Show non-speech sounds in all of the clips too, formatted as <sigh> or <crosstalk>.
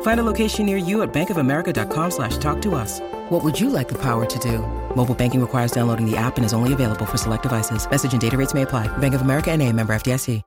Find a location near you at bankofamerica.com slash talk to us. What would you like the power to do? Mobile banking requires downloading the app and is only available for select devices. Message and data rates may apply. Bank of America and a member FDIC.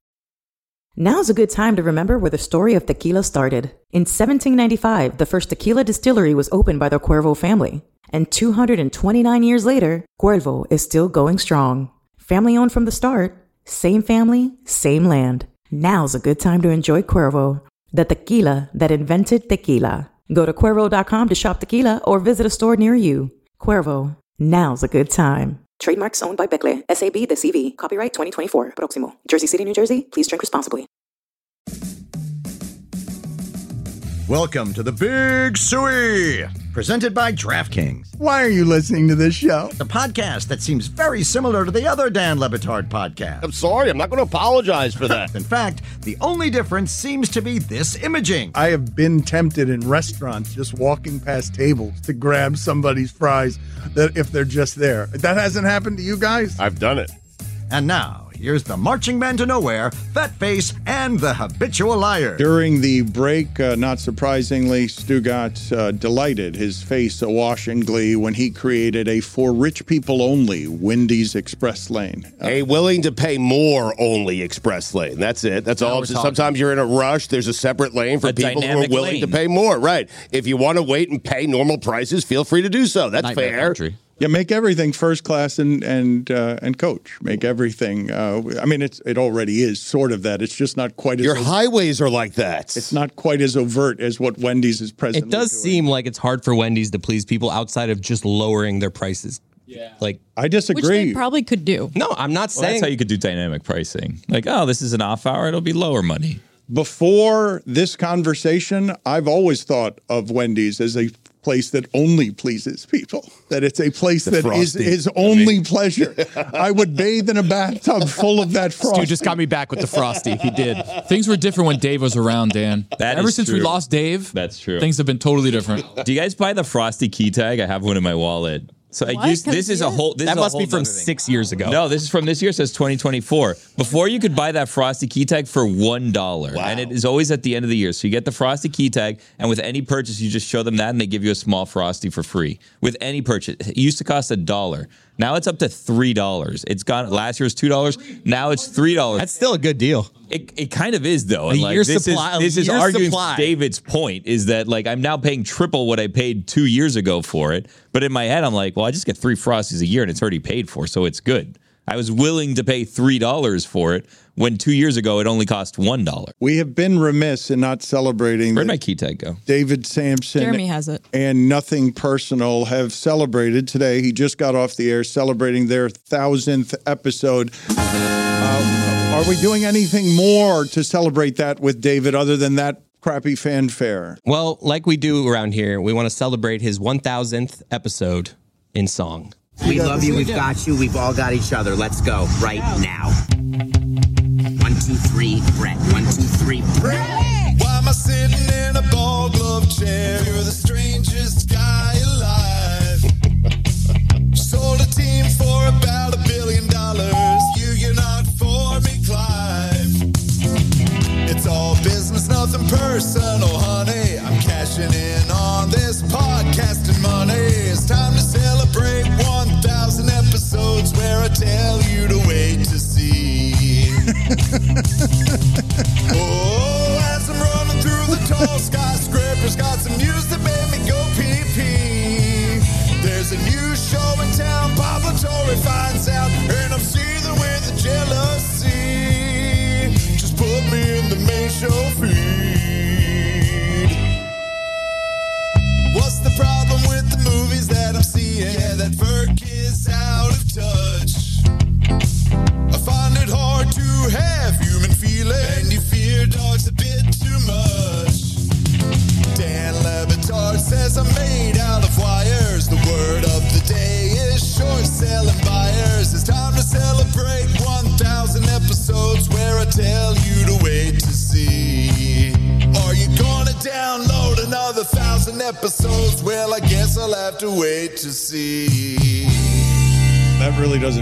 Now's a good time to remember where the story of tequila started. In 1795, the first tequila distillery was opened by the Cuervo family. And 229 years later, Cuervo is still going strong. Family owned from the start, same family, same land. Now's a good time to enjoy Cuervo, the tequila that invented tequila. Go to Cuervo.com to shop tequila or visit a store near you. Cuervo, now's a good time. Trademarks owned by Becle, SAB the CV. Copyright 2024. Proximo. Jersey City, New Jersey. Please drink responsibly. Welcome to the Big Suey, presented by DraftKings, Why are you listening to this show? the podcast that seems very similar to the other Dan Le Batard podcast. I'm sorry, I'm not going to apologize for that. <laughs> In fact, the only difference seems to be this imaging. I have been tempted in restaurants just walking past tables to grab somebody's fries that if they're just there. That hasn't happened to you guys? I've done it. And now, here's the marching man to nowhere, Fat Face, and the habitual liar. During the break, uh, not surprisingly, Stu got uh, delighted, his face awash in glee, when he created a for rich people only Wendy's Express Lane. Uh, A willing to pay more only express lane. That's it. That's all. we're talking. Sometimes you're in a rush. There's a separate lane for A people who are willing lane. to pay more. Right. If you want to wait and pay normal prices, feel free to do so. That's Nightmare fair. country. Yeah, make everything first class and and uh, and coach. Make everything. Uh, I mean, it's it already is sort of that. It's just not quite as Your o- highways are like that. it's not quite as overt as what Wendy's is presently. It does doing. seem like it's hard for Wendy's to please people outside of just lowering their prices. Yeah. Like, I Which disagree. they probably could do. no, I'm not Well, saying. that's how you could do dynamic pricing. Like, oh, this is an off hour; it'll be lower money. Before this conversation, I've always thought of Wendy's as a place that only pleases people. That it's a place that is Frosty. his only pleasure. I would bathe in a bathtub full of that frost. Stu just got me back with the frosty. He did. Things were different when Dave was around, Dan. That Ever is since we lost Dave, That's true. Things have been totally different. Do you guys buy the frosty key tag? I have one in my wallet. So I used this is a whole. This that is a must be from nother thing. six years ago. No, this is from this year. It says 2024. Before you could buy that frosty key tag for one dollar, and it is always at the end of the year. So you get the frosty key tag, and with any purchase, you just show them that, and they give you a small frosty for free. With any purchase, it used to cost a dollar. Now it's up to three dollars. It's gone. Last year was two dollars. Now it's three dollars. That's still a good deal. It, it kind of is though. And A like, year's this supply- is this is arguing supply. David's point is that like I'm now paying triple what I paid two years ago for it. But in my head, I'm like, well, I just get three frosties a year and it's already paid for, so it's good. I was willing to pay three dollars for it when two years ago it only cost one dollar. we have been remiss in not celebrating Where'd my key tag go? David Samson Jeremy has it. and Nothing Personal have celebrated today. He just got off the air celebrating their thousandth episode. Uh, are we doing anything more to celebrate that with David other than that crappy fanfare? Well, like we do around here, we want to celebrate his 1000th episode in song. We love you. We've got you. We've all got each other. Let's go right now. One, two, three, Brett. One, two, three, Brett. Why am I sitting in a ball glove chair? You're the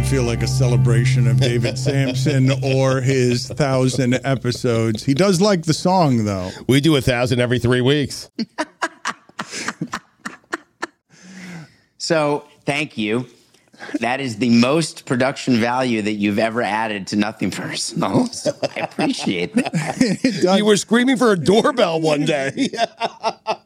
feel like a celebration of David <laughs> Samson or his thousand episodes. He does like the song, though. We do a thousand every three weeks. <laughs> So thank you. That is the most production value that you've ever added to nothing personal. <laughs> So I appreciate that. You were screaming for a doorbell one day. <laughs>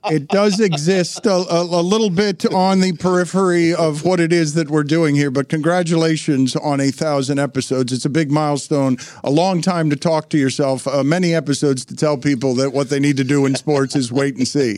It does exist a, a, a little bit on the periphery of what it is that we're doing here, but congratulations on a thousand episodes. It's a big milestone, a long time to talk to yourself, uh, many episodes to tell people that what they need to do in sports is wait and see.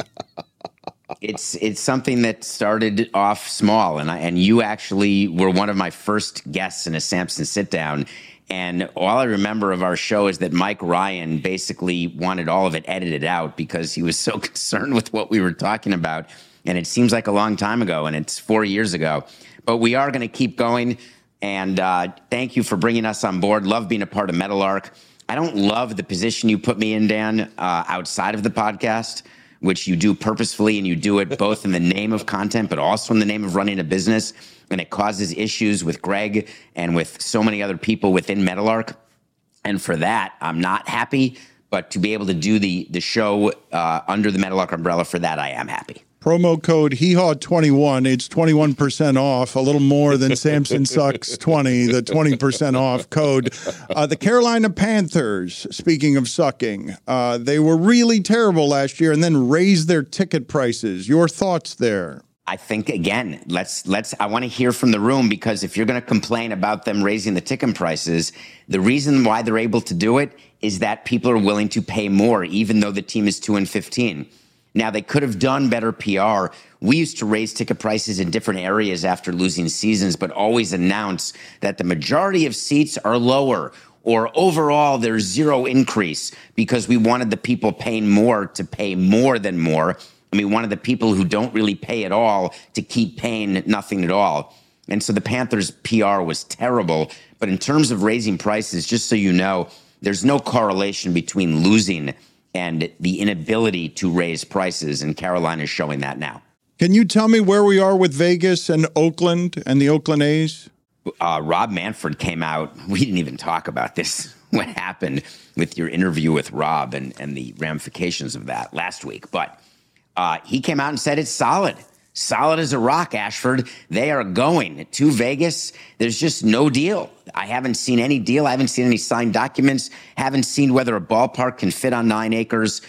It's it's something that started off small, and I, and you actually were one of my first guests in a Samson sit down. And all I remember of our show is that Mike Ryan basically wanted all of it edited out because he was so <laughs> concerned with what we were talking about. And it seems like a long time ago, and it's four years ago. But we are going to keep going. And uh, thank you for bringing us on board. Love being a part of Meadowlark. I don't love the position you put me in, Dan, uh, outside of the podcast which you do purposefully and you do it both in the name of content, but also in the name of running a business. And it causes issues with Greg and with so many other people within Meadowlark. And for that, I'm not happy. But to be able to do the the show uh, under the Meadowlark umbrella, for that, I am happy. Promo code HEHAW21. It's 21% off, a little more than <laughs> Samson Sucks 20, the 20% off code. Uh, the Carolina Panthers, speaking of sucking, uh, they were really terrible last year and then raised their ticket prices. Your thoughts there? I think again, let's let's I want to hear from the room because if you're going to complain about them raising the ticket prices, the reason why they're able to do it is that people are willing to pay more even though the team is 2 and 15. Now they could have done better PR. We used to raise ticket prices in different areas after losing seasons but always announce that the majority of seats are lower or overall there's zero increase because we wanted the people paying more to pay more than more. I mean, one of the people who don't really pay at all to keep paying nothing at all. And so the Panthers' PR was terrible. But in terms of raising prices, just so you know, there's no correlation between losing and the inability to raise prices. And Carolina is showing that now. Can you tell me where we are with Vegas and Oakland and the Oakland A's? Uh, Rob Manfred came out. <laughs> We didn't even talk about this, <laughs> what happened with your interview with Rob and, and the ramifications of that last week. But uh, he came out and said it's solid. Solid as a rock, Ashford. They are going to Vegas. There's just no deal. I haven't seen any deal. I haven't seen any signed documents. Haven't seen whether a ballpark can fit on nine acres.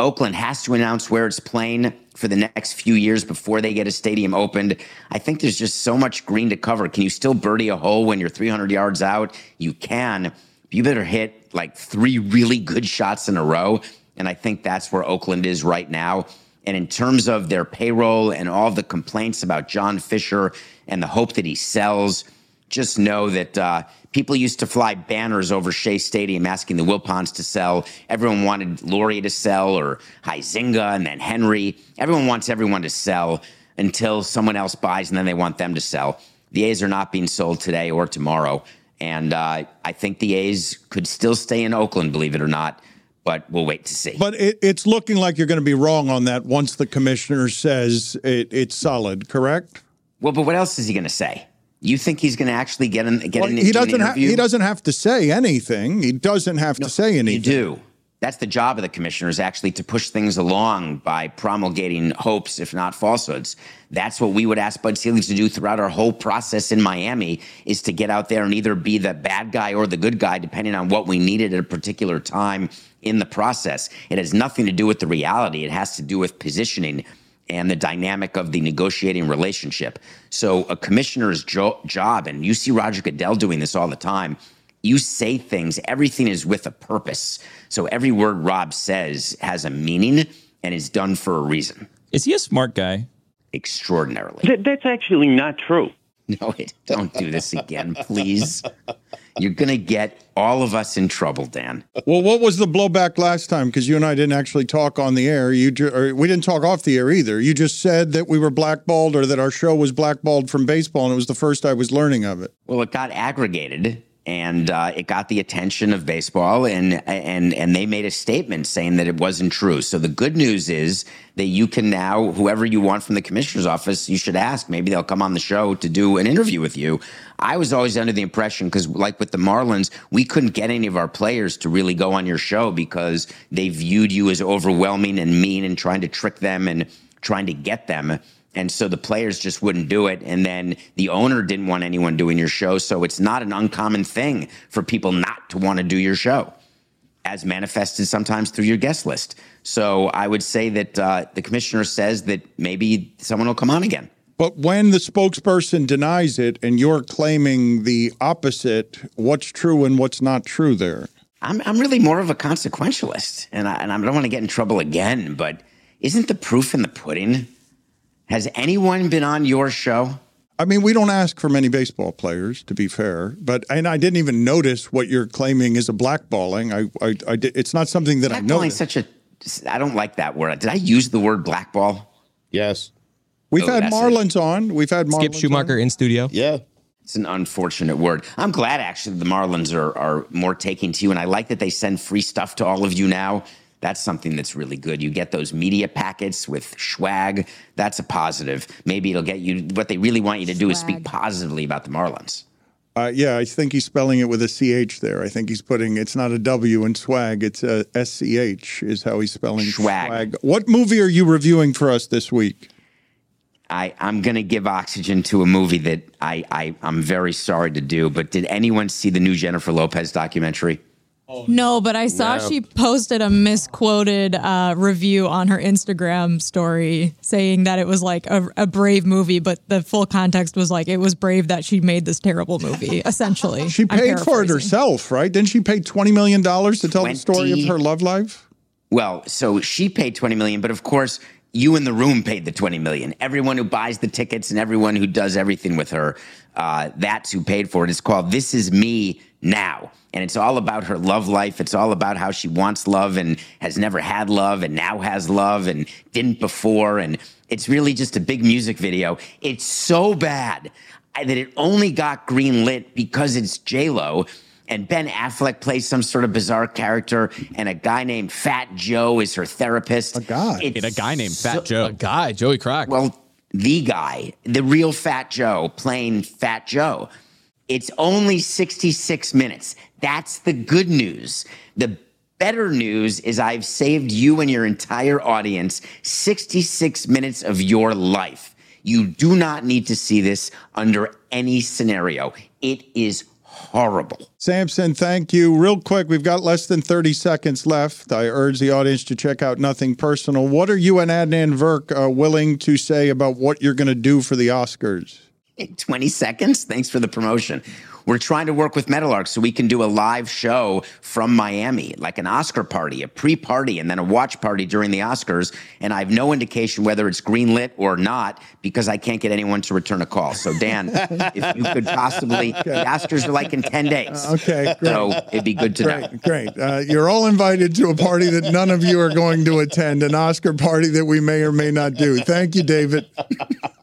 Oakland has to announce where it's playing for the next few years before they get a stadium opened. I think there's just so much green to cover. Can you still birdie a hole when you're 300 yards out? You can. You better hit like three really good shots in a row. And I think that's where Oakland is right now. And in terms of their payroll and all the complaints about John Fisher and the hope that he sells, just know that uh, people used to fly banners over Shea Stadium asking the Wilpons to sell. Everyone wanted Loria to sell or Huizenga and then Henry. Everyone wants everyone to sell until someone else buys and then they want them to sell. The A's are not being sold today or tomorrow. And uh, I think the A's could still stay in Oakland, believe it or not but we'll wait to see. But it, it's looking like you're going to be wrong on that once the commissioner says it, it's solid, correct? Well, but what else is he going to say? You think he's going to actually get in? Get Well, in, he doesn't. Ha- he doesn't have to say anything. He doesn't have to say anything. You do. That's the job of the commissioner is actually to push things along by promulgating hopes, if not falsehoods. That's what we would ask Bud Selig to do throughout our whole process in Miami is to get out there and either be the bad guy or the good guy, depending on what we needed at a particular time in the process. It has nothing to do with the reality. It has to do with positioning and the dynamic of the negotiating relationship. So a commissioner's jo- job, and you see Roger Goodell doing this all the time, you say things, everything is with a purpose. So every word Rob says has a meaning and is done for a reason. Is he a smart guy? Extraordinarily. that's actually not true. <laughs> No, it, don't do this again, please. You're going to get all of us in trouble, Dan. Well, what was the blowback last time? Because you and I didn't actually talk on the air. You ju- or we didn't talk off the air either. You just said that we were blackballed or that our show was blackballed from baseball, and it was the first I was learning of it. Well, it got aggregated and uh, it got the attention of baseball, and and and they made a statement saying that it wasn't true. So the good news is that you can now, whoever you want from the commissioner's office, you should ask. Maybe they'll come on the show to do an interview with you. I was always under the impression because, like with the Marlins, we couldn't get any of our players to really go on your show because they viewed you as overwhelming and mean and trying to trick them and trying to get them. And so the players just wouldn't do it. And then the owner didn't want anyone doing your show. So it's not an uncommon thing for people not to want to do your show, as manifested sometimes through your guest list. So I would say that uh, the commissioner says that maybe someone will come on again. But when the spokesperson denies it and you're claiming the opposite, what's true and what's not true there? I'm, I'm really more of a consequentialist, and I, and I don't want to get in trouble again, but isn't the proof in the pudding? Has anyone been on your show? I mean, we don't ask for many baseball players, to be fair, but and I didn't even notice what you're claiming is a blackballing. I, I, I did, it's not something that I know. Blackballing such a. I don't like that word. Did I use the word blackball? Yes. We've Oh, had that's it. Marlins on. We've had Marlins Skip Schumaker in studio. Yeah. It's an unfortunate word. I'm glad actually the Marlins are are more taking to you, and I like that they send free stuff to all of you now. That's something that's really good. You get those media packets with swag. That's a positive. Maybe it'll get you. What they really want you to do is speak positively about the Marlins. Uh, yeah, I think he's spelling it with a ch there. I think he's putting it's not a w in swag; it's a sch is how he's spelling Swag. What movie are you reviewing for us this week? I, I'm going to give oxygen to a movie that I, I I'm very sorry to do. But did anyone see the new Jennifer Lopez documentary? No, but I saw No. she posted a misquoted uh, review on her Instagram story saying that it was like a, a brave movie, but the full context was like it was brave that she made this terrible movie, essentially. <laughs> She paid for it herself, right? Didn't she pay twenty million dollars to tell the story of her love life? Well, so she paid 20 million, but of course, you in the room paid the 20 million. Everyone who buys the tickets and everyone who does everything with her, uh, that's who paid for it. It's called This Is Me Now. And it's all about her love life. It's all about how she wants love and has never had love and now has love and didn't before. And it's really just a big music video. It's so bad that it only got green lit because it's J-Lo and Ben Affleck plays some sort of bizarre character, and a guy named Fat Joe is her therapist. A guy. It's And a guy named Fat so- Joe. A guy, Joey Crack. Well, the guy, the real Fat Joe, playing Fat Joe. It's only 66 minutes. That's the good news. The better news is I've saved you and your entire audience 66 minutes of your life. You do not need to see this under any scenario. It is horrible. Samson, thank you. Real quick, we've got less than 30 seconds left. I urge the audience to check out Nothing Personal. What are you and Adnan Virk uh, willing to say about what you're going to do for the Oscars? <laughs> 20 seconds. Thanks for the promotion. We're trying to work with Meadowlark so we can do a live show from Miami, like an Oscar party, a pre party, and then a watch party during the Oscars. And I have no indication whether it's greenlit or not because I can't get anyone to return a call. So, Dan, <laughs> if you could possibly, the Oscars are like in 10 days. Okay, great. So it'd be good to know. Great, great. Uh, you're all invited to a party that none of you are going to attend, an Oscar party that we may or may not do. Thank you, David. <laughs>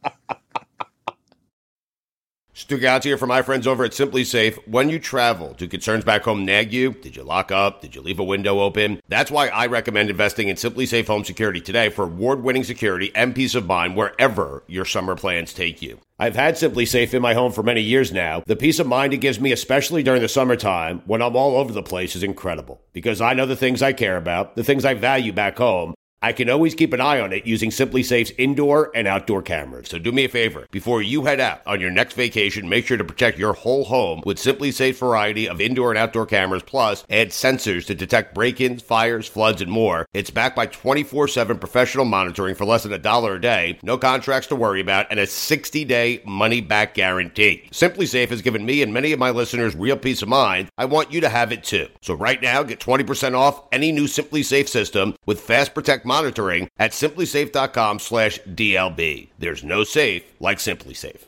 Stugotz here for my friends over at SimpliSafe. When you travel, do concerns back home nag you? Did you lock up? Did you leave a window open? That's why I recommend investing in SimpliSafe Home Security today for award-winning security and peace of mind wherever your summer plans take you. I've had SimpliSafe in my home for many years now. The peace of mind it gives me, especially during the summertime when I'm all over the place, is incredible because I know the things I care about, the things I value back home. I can always keep an eye on it using SimpliSafe's indoor and outdoor cameras. So do me a favor. Before you head out on your next vacation, make sure to protect your whole home with SimpliSafe's variety of indoor and outdoor cameras, plus add sensors to detect break-ins, fires, floods, and more. It's backed by 24-7 professional monitoring for less than a dollar a day, no contracts to worry about, and a 60-day money-back guarantee. SimpliSafe has given me and many of my listeners real peace of mind. I want you to have it too. So right now, get 20% off any new SimpliSafe system with Fast Protect monitoring at simplisafe.com slash DLB. There's no safe like Simply Safe.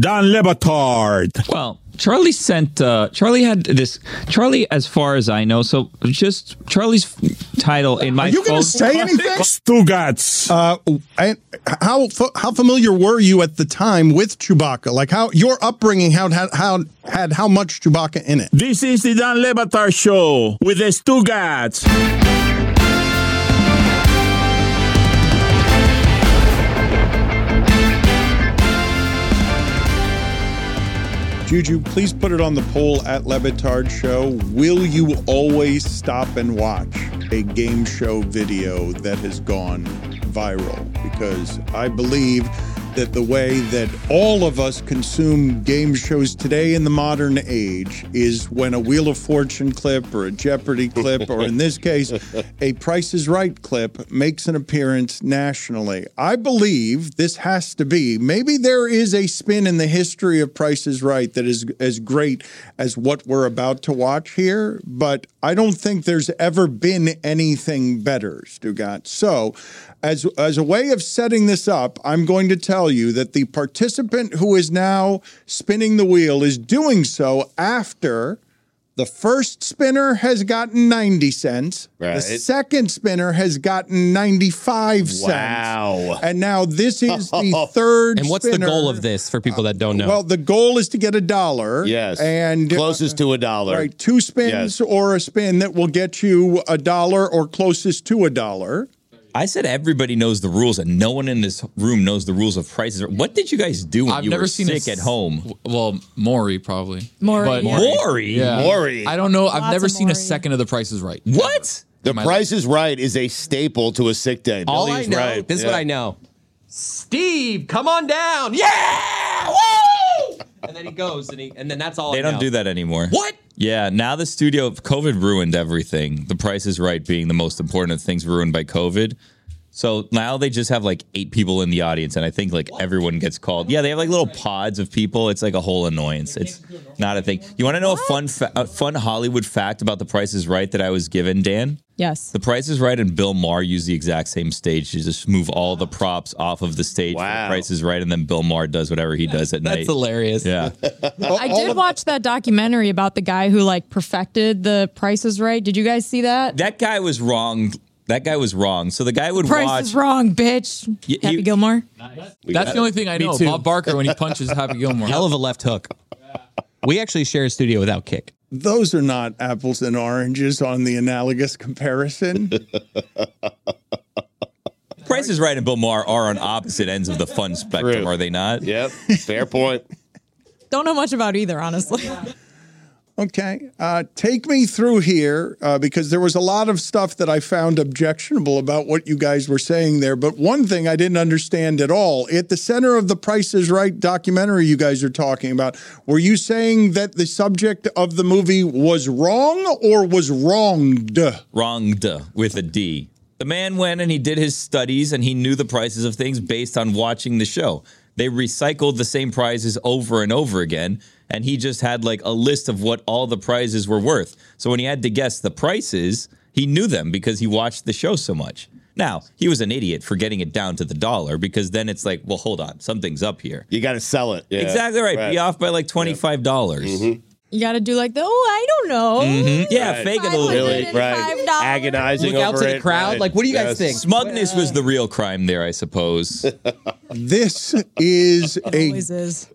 Dan Le Batard. Well, Charlie sent. Uh, Charlie had this. Charlie, as far as I know, so just Charlie's title in my. Are you going to say anything? <laughs> Stugotz. Uh, and how how familiar were you at the time with Chewbacca? Like how your upbringing how had how had how much Chewbacca in it? This is the Don Lebatard show with the Stugotz. Juju, please put it on the poll at Le Batard Show. Will you always stop and watch a game show video that has gone viral? Because I believe that the way that all of us consume game shows today in the modern age is when a Wheel of Fortune clip or a Jeopardy clip, or in this case, <laughs> a Price is Right clip, makes an appearance nationally. I believe this has to be. Maybe there is a spin in the history of Price is Right that is as great as what we're about to watch here, but I don't think there's ever been anything better, Stugotz. So, as as a way of setting this up, I'm going to tell you that the participant who is now spinning the wheel is doing so after the first spinner has gotten 90 cents. Right. The second spinner has gotten 95 cents. Wow. And now this <laughs> is the third And what's the goal of this for people that don't know? Well, the goal is to get a dollar. Yes. And uh, Closest to a dollar. Right. Two spins or a spin that will get you a dollar or closest to a dollar. I said everybody knows the rules, and no one in this room knows the rules of prices. What did you guys do when I've you never were seen sick a at home? Well, Maury probably. Maury, But yeah. Maury? Yeah. Maury. I don't know. I've Lots never of seen a second of The Price is Right. What? The my Price is Right is a staple to a sick day. All I know, right. this is Yeah. what I know. Steve, come on down. Yeah! Woo! And then he goes, and he, and then that's all. They don't do that anymore. What? Yeah, now the studio, COVID ruined everything. The Price is Right being the most important of things ruined by COVID. So now they just have like eight people in the audience, and I think like everyone gets called. Yeah, they have like little pods of people. It's like a whole annoyance. It's not a thing. You want to know a fun, fa- a fun Hollywood fact about The Price is Right that I was given, Dan? Yes. The Price is Right and Bill Maher use the exact same stage to just move all the props off of the stage. for Wow. The Price is Right, and then Bill Maher does whatever he does at night. That's hilarious. Yeah. <laughs> I did watch that documentary about the guy who like perfected the prices right. Did you guys see that? That guy was wrong. That guy was wrong. So the guy would Price watch. is wrong, bitch. Y- Happy you- Gilmore. That's the only thing I Me know. too. Bob Barker when he punches Happy <laughs> Gilmore. Hell of a left hook. We actually share a studio without kick. Those are not apples and oranges on the analogous comparison. <laughs> Price is Right and Bill Maher are on opposite ends of the fun spectrum, True. are they not? Yep. Fair point. Don't know much about either, honestly. <laughs> Okay. Uh, take me through here uh, because there was a lot of stuff that I found objectionable about what you guys were saying there. But one thing I didn't understand at all at the center of the Price is Right documentary you guys are talking about, were you saying that the subject of the movie was wrong or was wronged? Wronged with a D. The man went and he did his studies and he knew the prices of things based on watching the show. They recycled the same prizes over and over again, and he just had like a list of what all the prizes were worth. So when he had to guess the prices, he knew them because he watched the show so much. Now, he was an idiot for getting it down to the dollar because then it's like, well, hold on, something's up here. You got to sell it. Yeah. Exactly right. Be off by like $25. dollars mm-hmm. You got to do like the oh, I don't know. Mhm. Yeah, Right. fake it a little Really, bit. right. Agonizing Look out over to the it, crowd. right. Like, what do you guys think? Smugness was the real crime there, I suppose. <laughs> This is a is.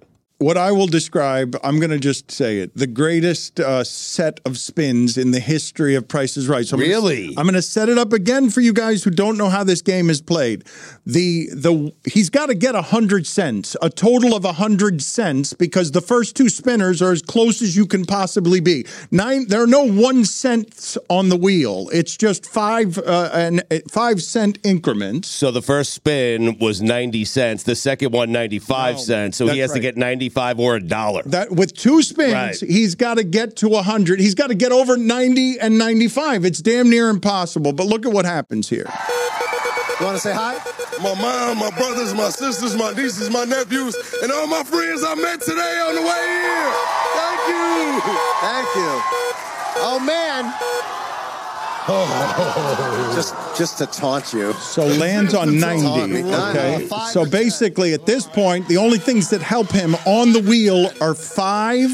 What I will describe, I'm going to just say it, the greatest uh, set of spins in the history of Price is Right. So I'm gonna- Really? I'm going to set it up again for you guys who don't know how this game is played. The the he's got to get a hundred cents, a total of a hundred cents, because the first two spinners are as close as you can possibly be. Nine. There are no one cents on the wheel. It's just five uh, and uh, five cent increments. So the first spin was 90 cents. The second one, 95 No, cents. So he has to get 95 or a dollar. That with two spins, Right. he's got to get to 100. He's got to get over 90 and 95. It's damn near impossible. But look at what happens here. You want to say hi? My mom, my brothers, my sisters, my nieces, my nephews, and all my friends I met today on the way here. Thank you. Thank you. Oh, man. Oh. Just, just to taunt you. So lands on 90. Okay. So basically, at this point, the only things that help him on the wheel are five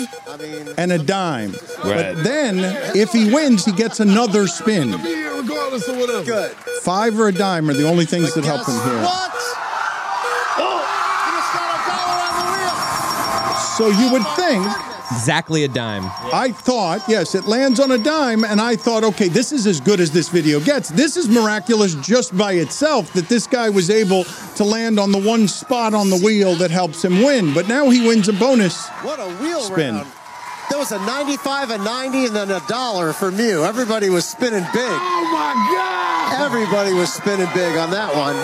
and a dime. Right. But then, if he wins, he gets another spin. regardless of whatever. Good. Five or a dime are the only things that help him here. What? So you would think. Exactly a dime. I thought, yes, it lands on a dime, and I thought, okay, this is as good as this video gets. This is miraculous just by itself that this guy was able to land on the one spot on the wheel that helps him win. But now he wins a bonus What a wheel spin. round. There was a 95, a 90, and then a dollar for Mew. Everybody was spinning big. Oh my God! Everybody was spinning big on that one.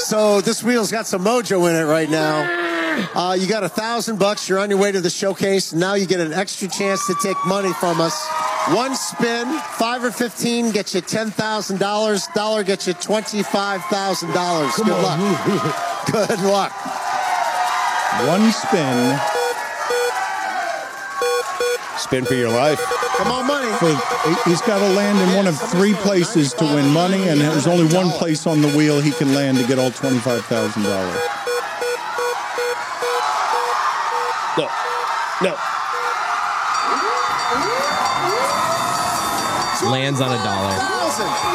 So this wheel's got some mojo in it right now. Uh, you got a thousand bucks. You're on your way to the showcase. Now you get an extra chance to take money from us. One spin, five or fifteen, gets you ten thousand dollars. Dollar gets you twenty-five thousand dollars. Good luck. <laughs> Good luck. One spin. Spin for your life. Come on, money. For, he's got to land in one of three places to win money, and there's only one place on the wheel he can land to get all twenty-five thousand dollars. No. No. Lands on a dollar.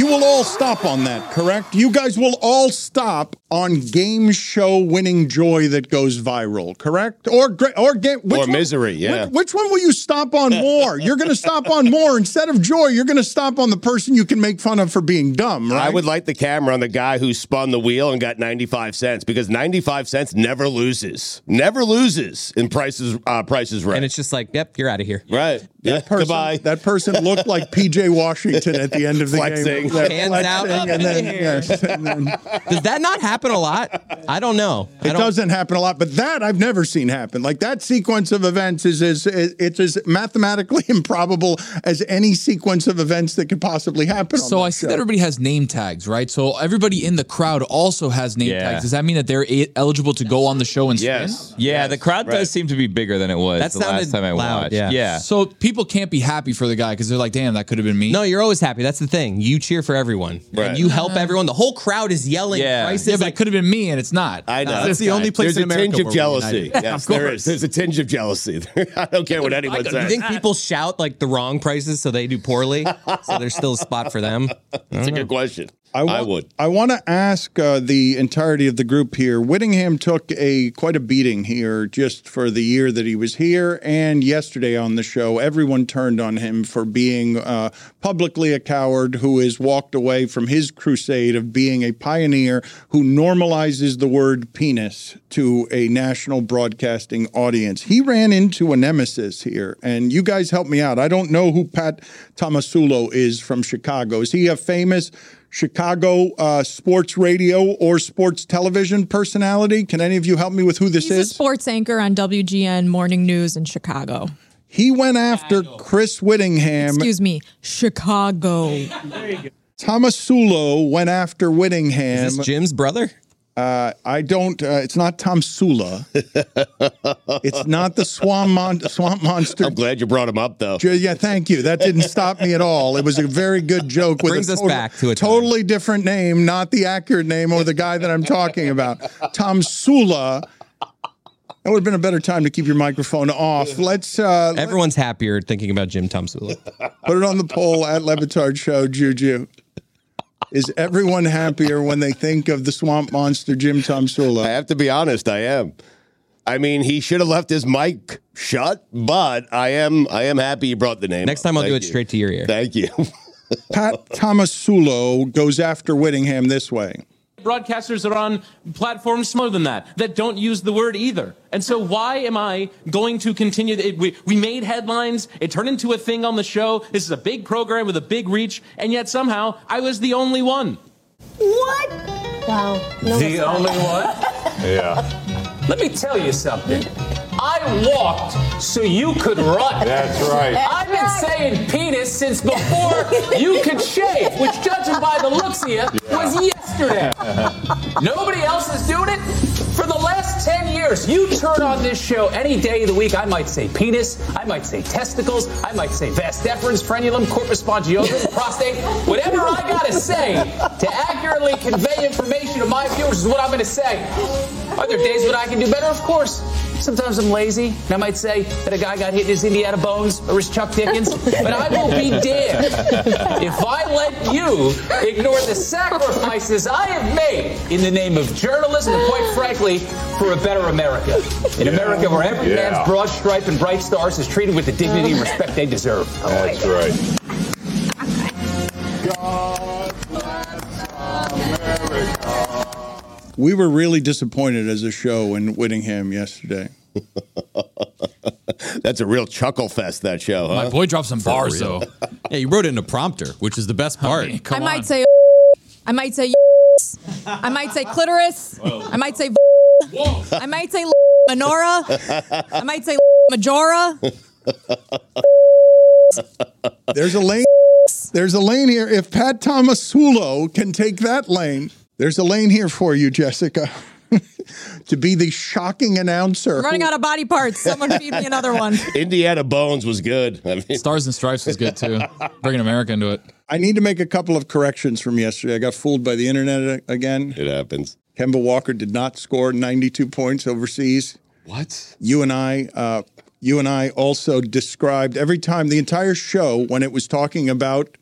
You will all stop on that, correct? You guys will all stop on game show winning joy that goes viral, correct? Or gra- or game Or misery, yeah. Which, which one will you stop on more? You're going to stop on more instead of joy. You're going to stop on the person you can make fun of for being dumb, right? I would like the camera on the guy who spun the wheel and got 95 cents because 95 cents never loses. Never loses in prices uh, prices right. And it's just like, yep, you're out of here. Right. Yeah. That person, Goodbye. That person looked like PJ Washington at the end of the Flexing. game. That Hands out. flexing And then, yes, and then Does that not happen a lot? I don't know. I It don't, doesn't happen a lot, but that I've never seen happen. Like that sequence of events is as it's as mathematically <laughs> improbable as any sequence of events that could possibly happen. So that I see show. that everybody has name tags, right? So everybody in the crowd also has name Yeah. tags. Does that mean that they're eligible to go on the show and spin? Yes. Yeah, the crowd Right. does seem to be bigger than it was That the last time I loud, watched. yeah. yeah. So people can't be happy for the guy because they're like, damn, that could have been me. No, you're always happy. That's the thing. You cheer for everyone. Right. And you help uh-huh. everyone. The whole crowd is yelling Yeah. prices. yeah, but like, it could have been me, and it's not. I know. No, that's the only place There's in a America tinge of where we're jealousy. united. Yes, there is. There's a tinge of jealousy. <laughs> I don't care what anyone says. you think people shout like the wrong prices so they do poorly? <laughs> so there's still a spot for them? That's a good question. I, wa- I would. I want to ask uh, the entirety of the group here. Wittyngham took a quite a beating here just for the year that he was here, and yesterday on the show, everyone turned on him for being uh, publicly a coward who has walked away from his crusade of being a pioneer who normalizes the word penis to a national broadcasting audience. He ran into a nemesis here, and you guys help me out. I don't know who Pat Tomasulo is from Chicago. Is he a famous? Chicago uh, sports radio or sports television personality. Can any of you help me with who this He's a is? sports anchor on WGN Morning News in Chicago. He went after Chris Wittyngham. Excuse me, Chicago. Tomasulo went after Wittyngham. Is this Jim's brother? Uh, I don't. Uh, it's not Tomsula. <laughs> it's not the swamp, mon- swamp monster. I'm glad you brought him up, though. Yeah, thank you. That didn't stop me at all. It was a very good joke with Brings a us total- back to a time. totally different name, not the accurate name or the guy that I'm talking about. Tomsula. That would have been a better time to keep your microphone off. Let's uh, let- Everyone's happier thinking about Jim Tomsula. put it on the poll at Le Batard Show, Juju. Is everyone happier when they think of the swamp monster Jim Tomasulo? I have to be honest, I am. I mean, he should have left his mic shut, but I am I am happy he brought the name. Next up. time I'll do Thank it you. straight to your ear. Thank you. <laughs> Pat Tomasulo goes after Wittyngham this way. Broadcasters are on platforms smaller than that that don't use the word either. And so why am I going to continue? It, we, we made headlines. It turned into a thing on the show. This is a big program with a big reach. And yet somehow I was the only one. What? Wow. No, the only one? <laughs> Yeah. Let me tell you something. I walked so you could run. <laughs> That's right. I've been saying penis since before you could shave, which, judging by the looks of you, was <laughs> Nobody else is doing it for the last 10 years. You turn on this show any day of the week, I might say penis, I might say testicles, I might say vas deferens, frenulum, corpus spongiosum, <laughs> prostate, whatever I gotta say to accurately convey information to my viewers is what I'm gonna say. Are there days when I can do better? Of course. Sometimes I'm lazy, and I might say that a guy got hit in his Indiana Bones or his Chuck Dickens, but I will be damned if I let you ignore the sacrifices I have made in the name of journalism and, quite frankly, for a better America. An America where every Yeah. man's broad stripe and bright stars is treated with the dignity and oh. respect they deserve. That's right. We were really disappointed as a show in Wittyngham yesterday. <laughs> That's a real chuckle fest, that show, huh? My boy dropped some bars, though. <laughs> Yeah, you wrote it in a prompter, which is the best part. I might say, I might say, I might say clitoris. I might say, I might say menorah. I might say majora. There's a lane. There's a lane here. If Pat Tomasulo can take that lane, there's a lane here for you, Jessica, <laughs> to be the shocking announcer. I'm running out of body parts. Someone feed me another one. <laughs> Indiana Bones was good. I mean, Stars and Stripes was good too. Bringing America into it. I need to make a couple of corrections from yesterday. I got fooled by the internet again. It happens. Kemba Walker did not score 92 points overseas. What? You and I, uh, you and I also described every time the entire show when it was talking about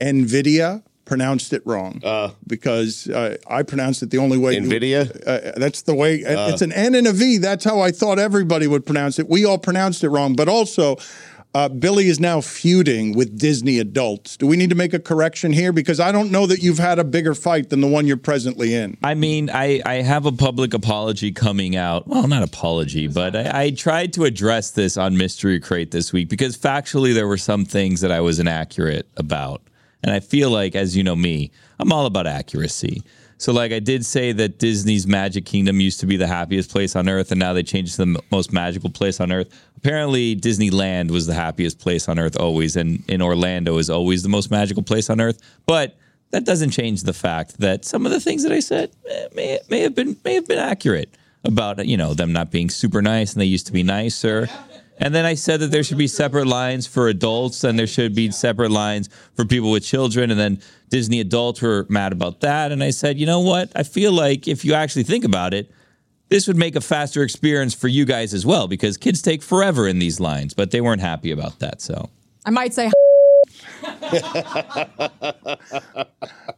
Nvidia pronounced it wrong because uh, I pronounced it the only way. Nvidia? Uh, that's the way. Uh. it's an N and a V. That's how I thought everybody would pronounce it. We all pronounced it wrong, but also. Uh, Billy is now feuding with Disney adults. Do we need to make a correction here? Because I don't know that you've had a bigger fight than the one you're presently in. I mean, I, I have a public apology coming out. Well, not apology, but I, I tried to address this on Mystery Crate this week because factually there were some things that I was inaccurate about. And I feel like, as you know me, I'm all about accuracy. So, like, I did say that Disney's Magic Kingdom used to be the happiest place on earth, and now they changed it to the most magical place on earth. Apparently, Disneyland was the happiest place on earth always, and in Orlando is always the most magical place on earth. But that doesn't change the fact that some of the things that I said eh, may, may have been may have been accurate about you know them not being super nice and they used to be nicer. And then I said that there should be separate lines for adults and there should be separate lines for people with children. And then Disney adults were mad about that. And I said, you know what? I feel like if you actually think about it, this would make a faster experience for you guys as well because kids take forever in these lines, but they weren't happy about that. So I might say. <laughs>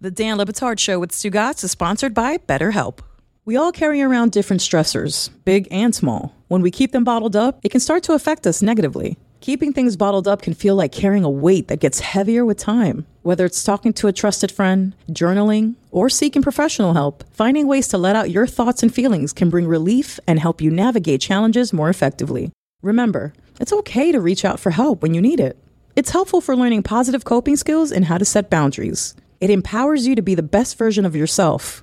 The Dan Le Batard Show with Stugotz is sponsored by BetterHelp. We all carry around different stressors, big and small. When we keep them bottled up, it can start to affect us negatively. Keeping things bottled up can feel like carrying a weight that gets heavier with time. Whether it's talking to a trusted friend, journaling, or seeking professional help, finding ways to let out your thoughts and feelings can bring relief and help you navigate challenges more effectively. Remember, it's okay to reach out for help when you need it. It's helpful for learning positive coping skills and how to set boundaries. It empowers you to be the best version of yourself.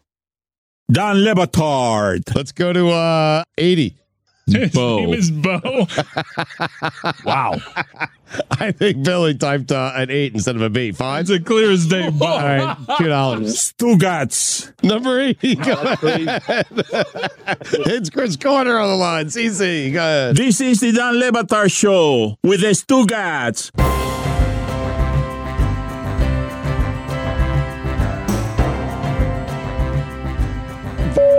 Dan Le Batard. Let's go to uh 80. Bo. name is Bo. <laughs> wow. I think Billy typed uh, an eight instead of a B. Fine. It's a clear as day, Bo. <laughs> All right, two dollars. Stugotz. Number eighty. <laughs> Go ahead. it's Chris Corner on the line. CC, go ahead. This is the Dan Le Batard Show with the Stugotz.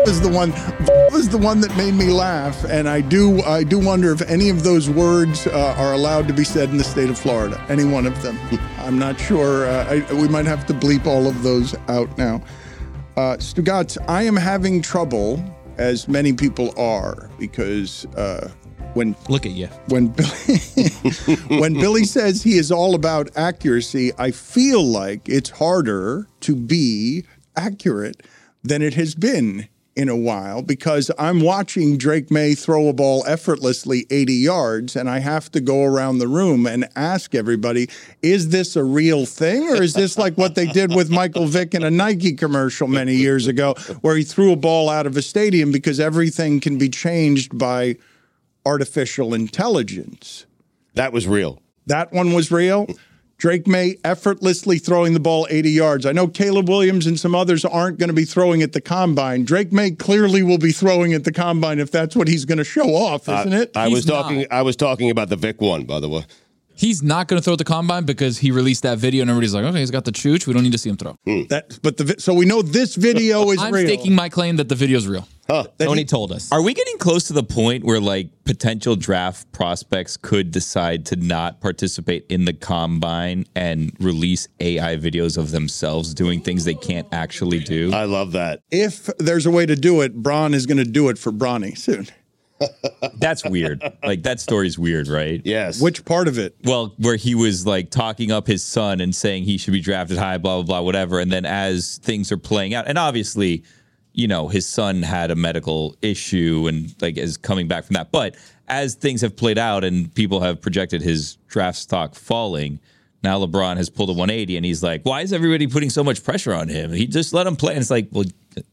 Was the one. Was the one that made me laugh, and I do. I do wonder if any of those words uh, are allowed to be said in the state of Florida. Any one of them. I'm not sure. Uh, I, we might have to bleep all of those out now. Uh, Stugotz, I am having trouble, as many people are, because uh, when look at you when Billy, <laughs> when Billy says he is all about accuracy, I feel like it's harder to be accurate than it has been in a while because I'm watching Drake Maye throw a ball effortlessly 80 yards and I have to go around the room and ask everybody, is this a real thing or is this like what they did with Michael Vick in a Nike commercial many years ago where he threw a ball out of a stadium because everything can be changed by artificial intelligence? That was real. That one was real. Drake Maye effortlessly throwing the ball 80 yards. I know Caleb Williams and some others aren't going to be throwing at the combine. Drake Maye clearly will be throwing at the combine if that's what he's going to show off, isn't it? I was talking. I was talking about the Vick one, by the way. He's not going to throw at the combine because he released that video and everybody's like, okay, he's got the chooch. We don't need to see him throw. Hmm. That, but the vi- so we know this video is I'm real. staking my claim that the video's real. Tony told us. Are we getting close to the point where like potential draft prospects could decide to not participate in the combine and release AI videos of themselves doing things they can't actually do? I love that. If there's a way to do it, Bron is going to do it for Bronny soon. <laughs> That's weird. Like that story's weird, right? Yes. Which part of it? Well, where he was like talking up his son and saying he should be drafted high, blah blah blah, whatever. And then as things are playing out, and obviously, you know, his son had a medical issue and like is coming back from that. But as things have played out and people have projected his draft stock falling, now LeBron has pulled a 180 and he's like, why is everybody putting so much pressure on him? He just let him play. And it's like, well,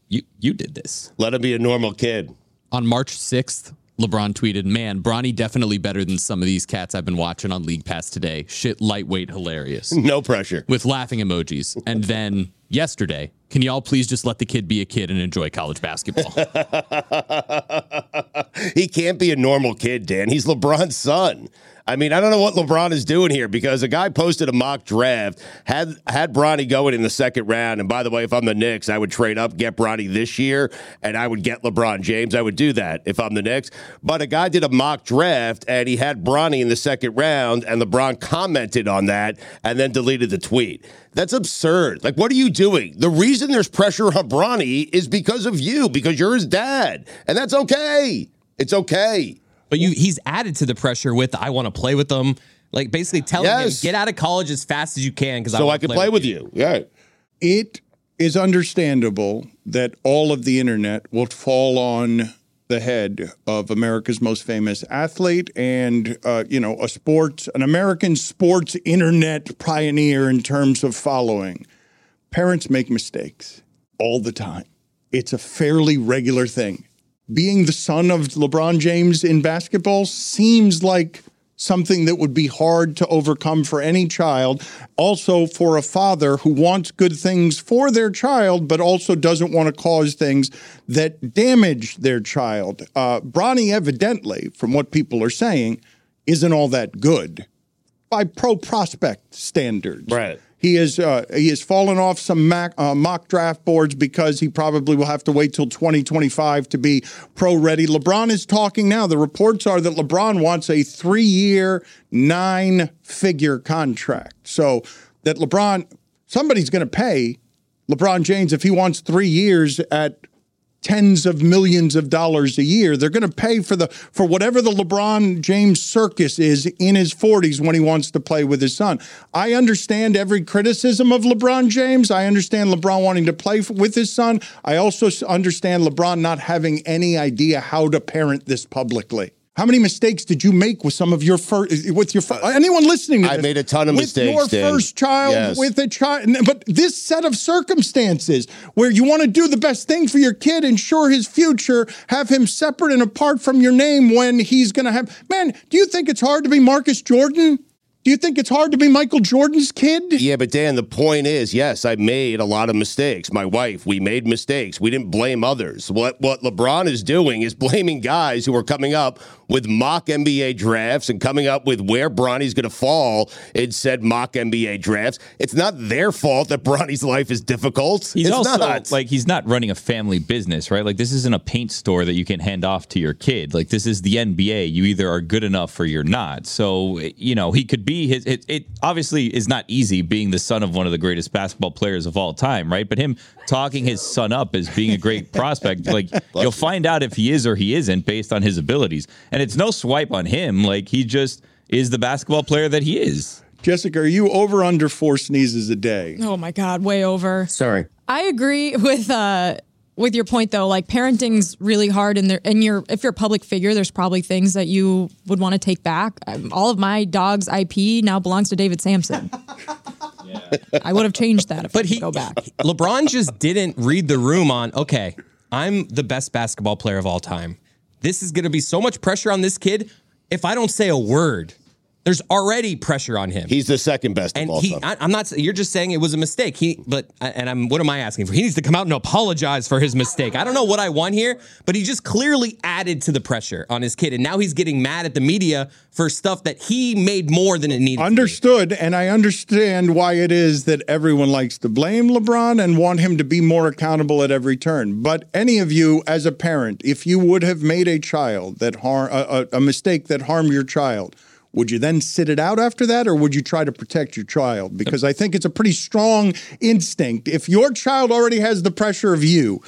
you you did this. Let him be a normal kid. On March 6th, LeBron tweeted, Man, Bronny definitely better than some of these cats I've been watching on League Pass today. Shit, lightweight, hilarious. <laughs> No pressure. With laughing emojis. And then yesterday, can y'all please just let the kid be a kid and enjoy college basketball? <laughs> <laughs> he can't be a normal kid, Dan. He's LeBron's son. I mean, I don't know what LeBron is doing here because a guy posted a mock draft, had had Bronny going in the second round. And by the way, if I'm the Knicks, I would trade up, get Bronny this year, and I would get LeBron James. I would do that if I'm the Knicks. But a guy did a mock draft and he had Bronny in the second round, and LeBron commented on that and then deleted the tweet. That's absurd. Like, what are you doing? The reason there's pressure on Bronny is because of you, because you're his dad. And that's okay. It's okay. But you, he's added to the pressure with I want to play with them. Like basically telling Yes. him get out of college as fast as you can because So I can play with you. Yeah. It is understandable that all of the internet will fall on the head of America's most famous athlete and uh, you know a sports an American sports internet pioneer in terms of following. Parents make mistakes all the time. It's a fairly regular thing. Being the son of LeBron James in basketball seems like something that would be hard to overcome for any child. Also, for a father who wants good things for their child, but also doesn't want to cause things that damage their child. Uh, Bronny, evidently, from what people are saying, isn't all that good by pro prospect standards. Right. He is uh, he has fallen off some mac, uh, mock draft boards because he probably will have to wait till 2025 to be pro ready. LeBron is talking now. The reports are that LeBron wants a three year, nine figure contract. So that LeBron somebody's going to pay LeBron James if he wants three years at tens of millions of dollars a year. They're going to pay for the for whatever the LeBron James circus is in his 40s when he wants to play with his son. I understand every criticism of LeBron James. I understand LeBron wanting to play with his son. I also understand LeBron not having any idea how to parent this publicly. How many mistakes did you make with some of your first with your fir- uh, anyone listening? To I this, made a ton of with mistakes, Your Dan. first child Yes. with a child, but this set of circumstances where you want to do the best thing for your kid, ensure his future, have him separate and apart from your name when he's going to have. Man, do you think it's hard to be Marcus Jordan? Do you think it's hard to be Michael Jordan's kid? Yeah, but Dan, the point is, yes, I made a lot of mistakes. My wife, we made mistakes. We didn't blame others. What what LeBron is doing is blaming guys who are coming up with mock NBA drafts and coming up with where Bronny's going to fall in said mock NBA drafts. It's not their fault that Bronny's life is difficult. He's it's also not. like he's not running a family business, right? Like this isn't a paint store that you can hand off to your kid. Like this is the NBA. You either are good enough or you're not. So you know he could be his. It, it obviously is not easy being the son of one of the greatest basketball players of all time, right? But him talking his son up as being a great <laughs> prospect, like you'll find out if he is or he isn't based on his abilities. And it's no swipe on him. Like he just is the basketball player that he is. Jessica, are you over under four sneezes a day? Oh my God, way over. Sorry. I agree with uh with your point though. Like parenting's really hard, and there and you're if you're a public figure, there's probably things that you would want to take back. Um, all of my dog's IP now belongs to David Samson. <laughs> I would have changed that if I could go back. LeBron just didn't read the room on, okay, I'm the best basketball player of all time. This is going to be so much pressure on this kid. If I don't say a word, there's already pressure on him. He's the second best and of all he, time. I, I'm not. You're just saying it was a mistake. He, but and I'm. What am I asking for? He needs to come out and apologize for his mistake. I don't know what I want here, but he just clearly added to the pressure on his kid, and now he's getting mad at the media for stuff that he made more than it needed. Understood, and I understand why it is that everyone likes to blame LeBron and want him to be more accountable at every turn. But any of you, as a parent, if you would have made a child that harm a, a, a mistake that harmed your child, would you then sit it out after that, or would you try to protect your child? Because I think it's a pretty strong instinct. If your child already has the pressure of you,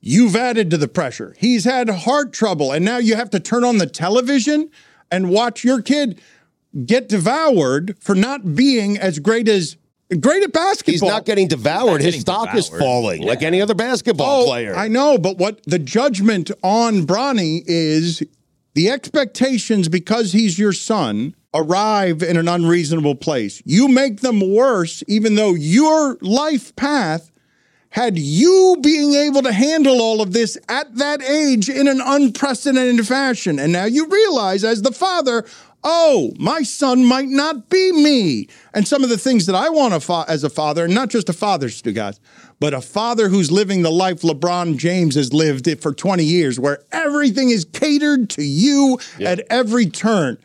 you've added to the pressure. He's had heart trouble, and now you have to turn on the television and watch your kid get devoured for not being as great as great at basketball. He's not getting devoured. His stock is falling like any other basketball Oh, player. I know, but what the judgment on Bronny is the expectations because he's your son arrive in an unreasonable place. You make them worse, even though your life path had you being able to handle all of this at that age in an unprecedented fashion. And now you realize, as the father, oh, my son might not be me. And some of the things that I want fa- as a father, and not just a father, Stugotz, but a father who's living the life LeBron James has lived it for 20 years, where everything is catered to you at every turn,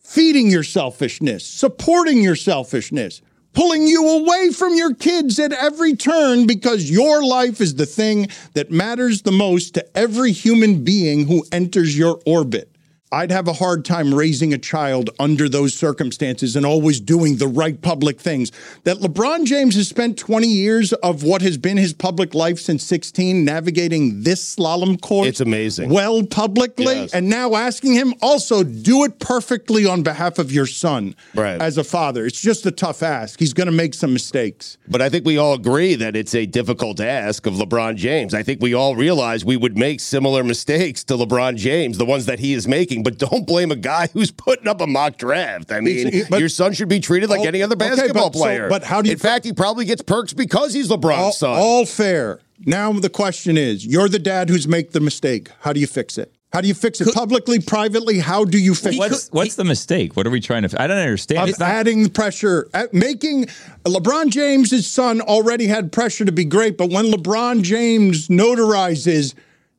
feeding your selfishness, supporting your selfishness pulling you away from your kids at every turn because your life is the thing that matters the most to every human being who enters your orbit. I'd have a hard time raising a child under those circumstances and always doing the right public things. That LeBron James has spent 20 years of what has been his public life since 16 navigating this slalom course. It's amazing. Well, publicly, Yes. and now asking him also do it perfectly on behalf of your son Right. as a father. It's just a tough ask. He's going to make some mistakes. But I think we all agree that it's a difficult ask of LeBron James. I think we all realize we would make similar mistakes to LeBron James, the ones that he is making. But don't blame a guy who's putting up a mock draft. I mean, He's- but- your son should be treated like Oh, any other okay, basketball but so- player. but how do you- In fact, he probably gets perks because he's LeBron's all, son. all fair. Now the question is, you're the dad who's make the mistake. How do you fix it? How do you fix it publicly, privately? How do you fix What's it? what's the mistake? What are we trying to? I don't understand. Of It's not- adding the pressure, at making LeBron James' son already had pressure to be great, but when LeBron James notarizes,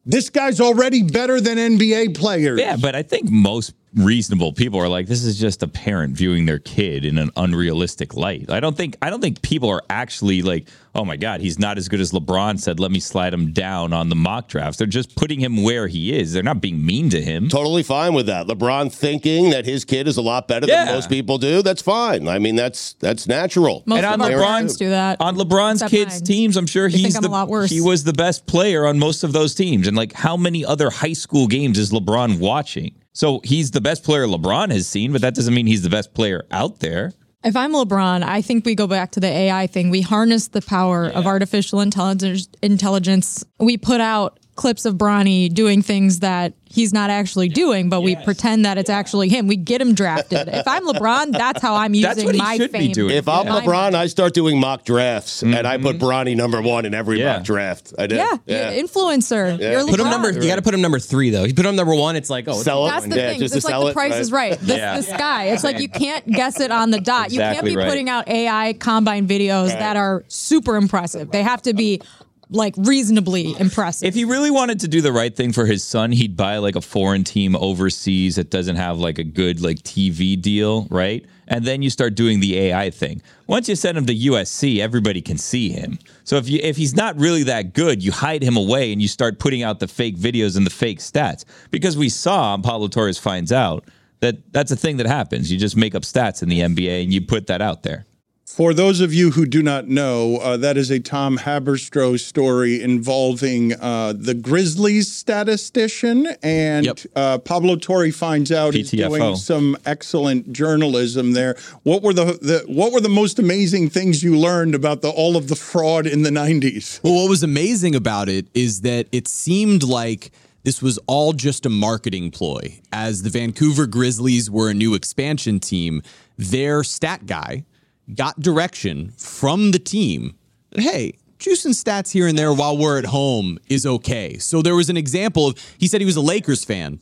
this guy's already better than NBA players. Yeah, but I think most reasonable people are like, this is just a parent viewing their kid in an unrealistic light. I don't think I don't think people are actually like, oh my God, he's not as good as LeBron said. Let me slide him down on the mock drafts. They're just putting him where he is. They're not being mean to him. Totally fine with that. LeBron thinking that his kid is a lot better Yeah. than most people do. That's fine. I mean, that's that's natural. Most And of on our LeBron's- do that. On LeBron's Except kids' mine. teams, I'm sure They he's I'm the a lot worse. he was the best player on most of those teams. And like, how many other high school games is LeBron watching? So he's the best player LeBron has seen, but that doesn't mean he's the best player out there. If I'm LeBron, I think we go back to the AI thing. We harness the power of artificial intelligence. Intelligence. We put out clips of Bronny doing things that he's not actually doing, but we pretend that it's actually him. We get him drafted. if I'm LeBron, that's how I'm using my fame. If I'm LeBron, I start doing mock drafts, and I put mm-hmm. Bronny number one in every mock draft. I did. Yeah, you're influencer. Yeah. You're Put him number. You got to put him number three though. You put him number one. It's like oh, Sell it. That's the thing. It's like the price is right. This, Yeah. this guy. It's like you can't guess it on the dot. you can't be right. putting out AI combine videos that are super impressive. They have to be like reasonably impressive. If he really wanted to do the right thing for his son, he'd buy like a foreign team overseas that doesn't have like a good like TV deal, right? And then you start doing the AI thing. Once you send him to USC, everybody can see him. So if you if he's not really that good, you hide him away and you start putting out the fake videos and the fake stats. Because we saw Pablo Torres finds out that that's a thing that happens. You just make up stats in the NBA and you put that out there. For those of you who do not know, uh, that is a Tom Haberstroh story involving uh, the Grizzlies statistician, and uh, Pablo Torre finds out he's doing some excellent journalism there. What were the, the what were the most amazing things you learned about the all of the fraud in the '90s? <laughs> Well, what was amazing about it is that it seemed like this was all just a marketing ploy. As the Vancouver Grizzlies were a new expansion team, their stat guy got direction from the team that, hey, juicing stats here and there while we're at home is okay. So there was an example of, he said he was a Lakers fan.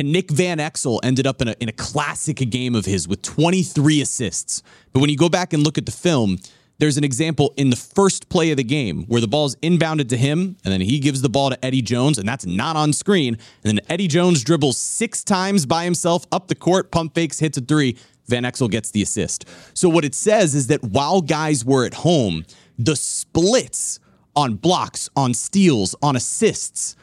And Nick Van Exel ended up in a, in a classic game of his with 23 assists. But when you go back and look at the film, there's an example in the first play of the game where the ball's inbounded to him, and then he gives the ball to Eddie Jones, and that's not on screen. And then Eddie Jones dribbles six times by himself up the court, pump fakes, hits a three. Van Exel gets the assist. So what it says is that while guys were at home, the splits on blocks, on steals, on assists,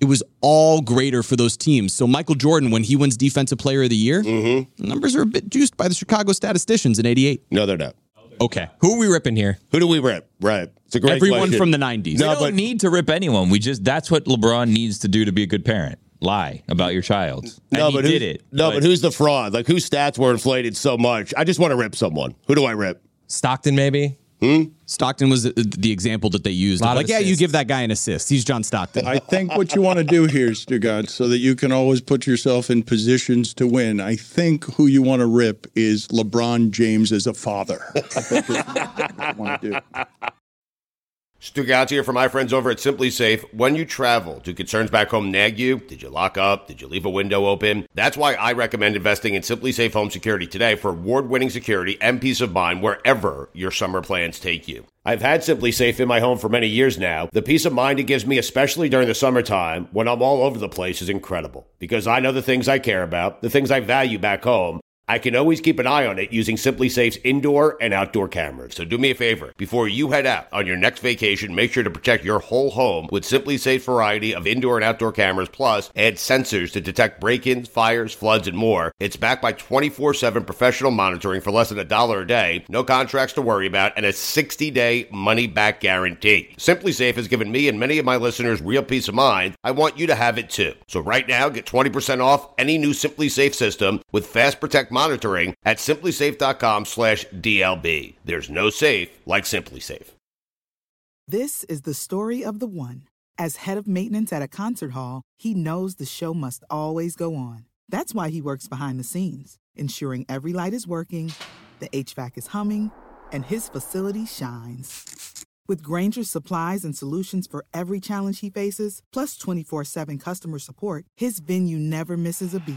it was all greater for those teams. So Michael Jordan, when he wins Defensive Player of the Year, mm-hmm. numbers are a bit juiced by the Chicago statisticians in '88. No, they're not. Okay, who are we ripping here? Who do we rip? Right. It's a great Everyone question. from the '90s. We don't need to rip anyone. We just that's what LeBron needs to do to be a good parent. Lie about your child. No, and he but did who's- it. No, but, who's the fraud? Like whose stats were inflated so much? I just want to rip someone. Who do I rip? Stockton, maybe. Hmm? Stockton was the, the example that they used. Lot of Like, yeah, you give that guy an assist. He's John Stockton. I think what you want to do here, Stugotz, so that you can always put yourself in positions to win. I think who you want to rip is LeBron James as a father. I think is what you want to do. Stugotz here from my friends over at SimpliSafe. When you travel, do concerns back home nag you? Did you lock up? Did you leave a window open? That's why I recommend investing in SimpliSafe Home Security today for award-winning security and peace of mind wherever your summer plans take you. I've had SimpliSafe in my home for many years now. The peace of mind it gives me, especially during the summertime when I'm all over the place, is incredible because I know the things I care about, the things I value back home. I can always keep an eye on it using SimpliSafe's indoor and outdoor cameras. So do me a favor. Before you head out on your next vacation, make sure to protect your whole home with SimpliSafe's variety of indoor and outdoor cameras, plus add sensors to detect break-ins, fires, floods, and more. It's backed by 24-7 professional monitoring for less than a dollar a day, no contracts to worry about, and a 60-day money-back guarantee. SimpliSafe has given me and many of my listeners real peace of mind. I want you to have it too. So right now, get 20% off any new SimpliSafe system with Fast Protect monitoring at simplisafe.com slash DLB. There's no safe like Simply Safe. This is the story of the one. As head of maintenance at a concert hall, he knows the show must always go on. That's why he works behind the scenes, ensuring every light is working, the HVAC is humming, and his facility shines. With Grainger's supplies and solutions for every challenge he faces, plus 24 7 customer support, his venue never misses a beat.